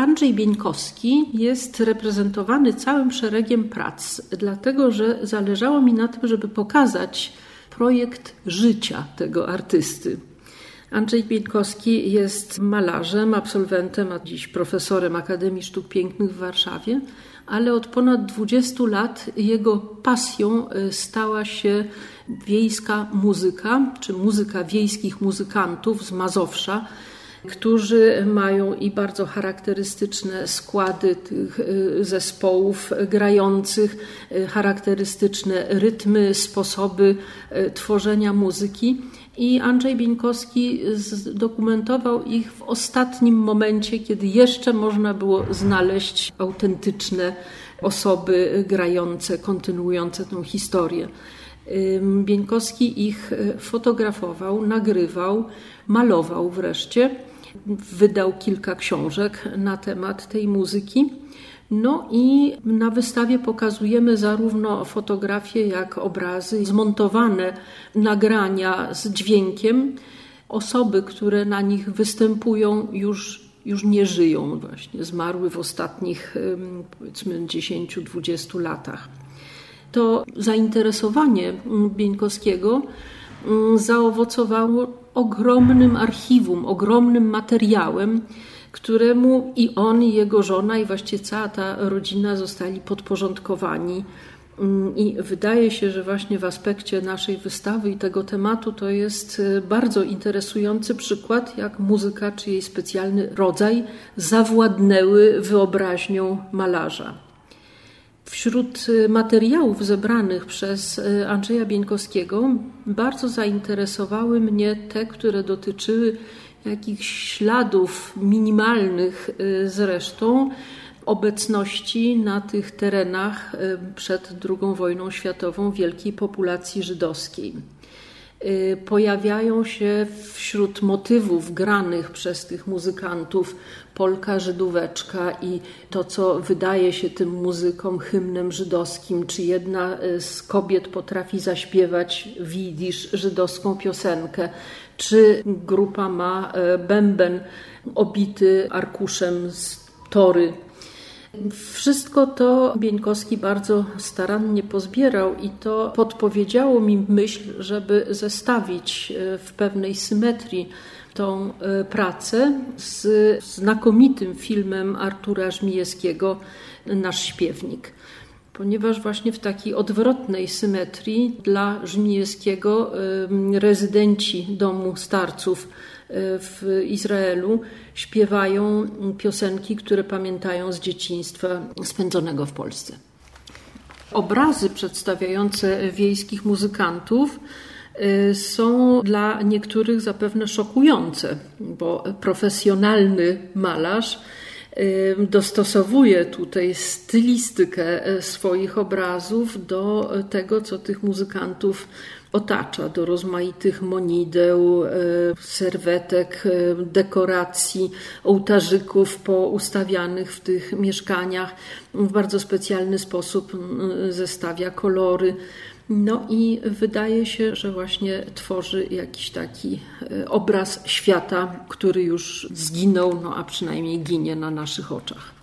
Andrzej Bieńkowski jest reprezentowany całym szeregiem prac, dlatego że zależało mi na tym, żeby pokazać projekt życia tego artysty. Andrzej Bieńkowski jest malarzem, absolwentem, a dziś profesorem Akademii Sztuk Pięknych w Warszawie, ale od ponad 20 lat jego pasją y, stała się wiejska muzyka, czy muzyka wiejskich muzykantów z Mazowsza, którzy mają i bardzo charakterystyczne składy tych y, zespołów grających, y, charakterystyczne rytmy, sposoby y, tworzenia muzyki. I Andrzej Bieńkowski zdokumentował ich w ostatnim momencie, kiedy jeszcze można było znaleźć autentyczne osoby grające, kontynuujące tę historię. Bieńkowski ich fotografował, nagrywał, malował wreszcie. Wydał kilka książek na temat tej muzyki. No i na wystawie pokazujemy zarówno fotografie, jak obrazy, zmontowane nagrania z dźwiękiem. Osoby, które na nich występują, już, już nie żyją, właśnie zmarły w ostatnich powiedzmy 10-20 latach. To zainteresowanie Bieńkowskiego Mm, zaowocowało ogromnym archiwum, ogromnym materiałem, któremu i on, i jego żona, i właściwie cała ta rodzina zostali podporządkowani. Mm, I wydaje się, że właśnie w aspekcie naszej wystawy i tego tematu to jest y, bardzo interesujący przykład, jak muzyka czy jej specjalny rodzaj zawładnęły wyobraźnią malarza. Wśród y, materiałów zebranych przez y, Andrzeja Bieńkowskiego bardzo zainteresowały mnie te, które dotyczyły jakichś śladów minimalnych y, zresztą obecności na tych terenach przed II wojną światową wielkiej populacji żydowskiej. Y, pojawiają się wśród motywów granych przez tych muzykantów polka żydóweczka i to, co wydaje się tym muzykom hymnem żydowskim, czy jedna y, z kobiet potrafi zaśpiewać widzisz żydowską piosenkę, czy grupa ma y, bęben obity arkuszem z tory wszystko to Bieńkowski bardzo starannie pozbierał i to podpowiedziało mi myśl, żeby zestawić e, w pewnej symetrii tą e, pracę z znakomitym filmem Artura Żmijewskiego Nasz śpiewnik ponieważ właśnie w takiej odwrotnej symetrii dla Żmijewskiego rezydenci domu starców w Izraelu śpiewają piosenki, które pamiętają z dzieciństwa spędzonego w Polsce. Obrazy przedstawiające wiejskich muzykantów y, są dla niektórych zapewne szokujące, bo profesjonalny malarz dostosowuje tutaj stylistykę y, swoich obrazów do tego, co tych muzykantów otacza do rozmaitych monideł, e, serwetek, e, dekoracji, ołtarzyków poustawianych w tych mieszkaniach. W bardzo specjalny sposób zestawia kolory. No i wydaje się, że właśnie tworzy jakiś taki e, obraz świata, który już zginął, no a przynajmniej ginie na naszych oczach.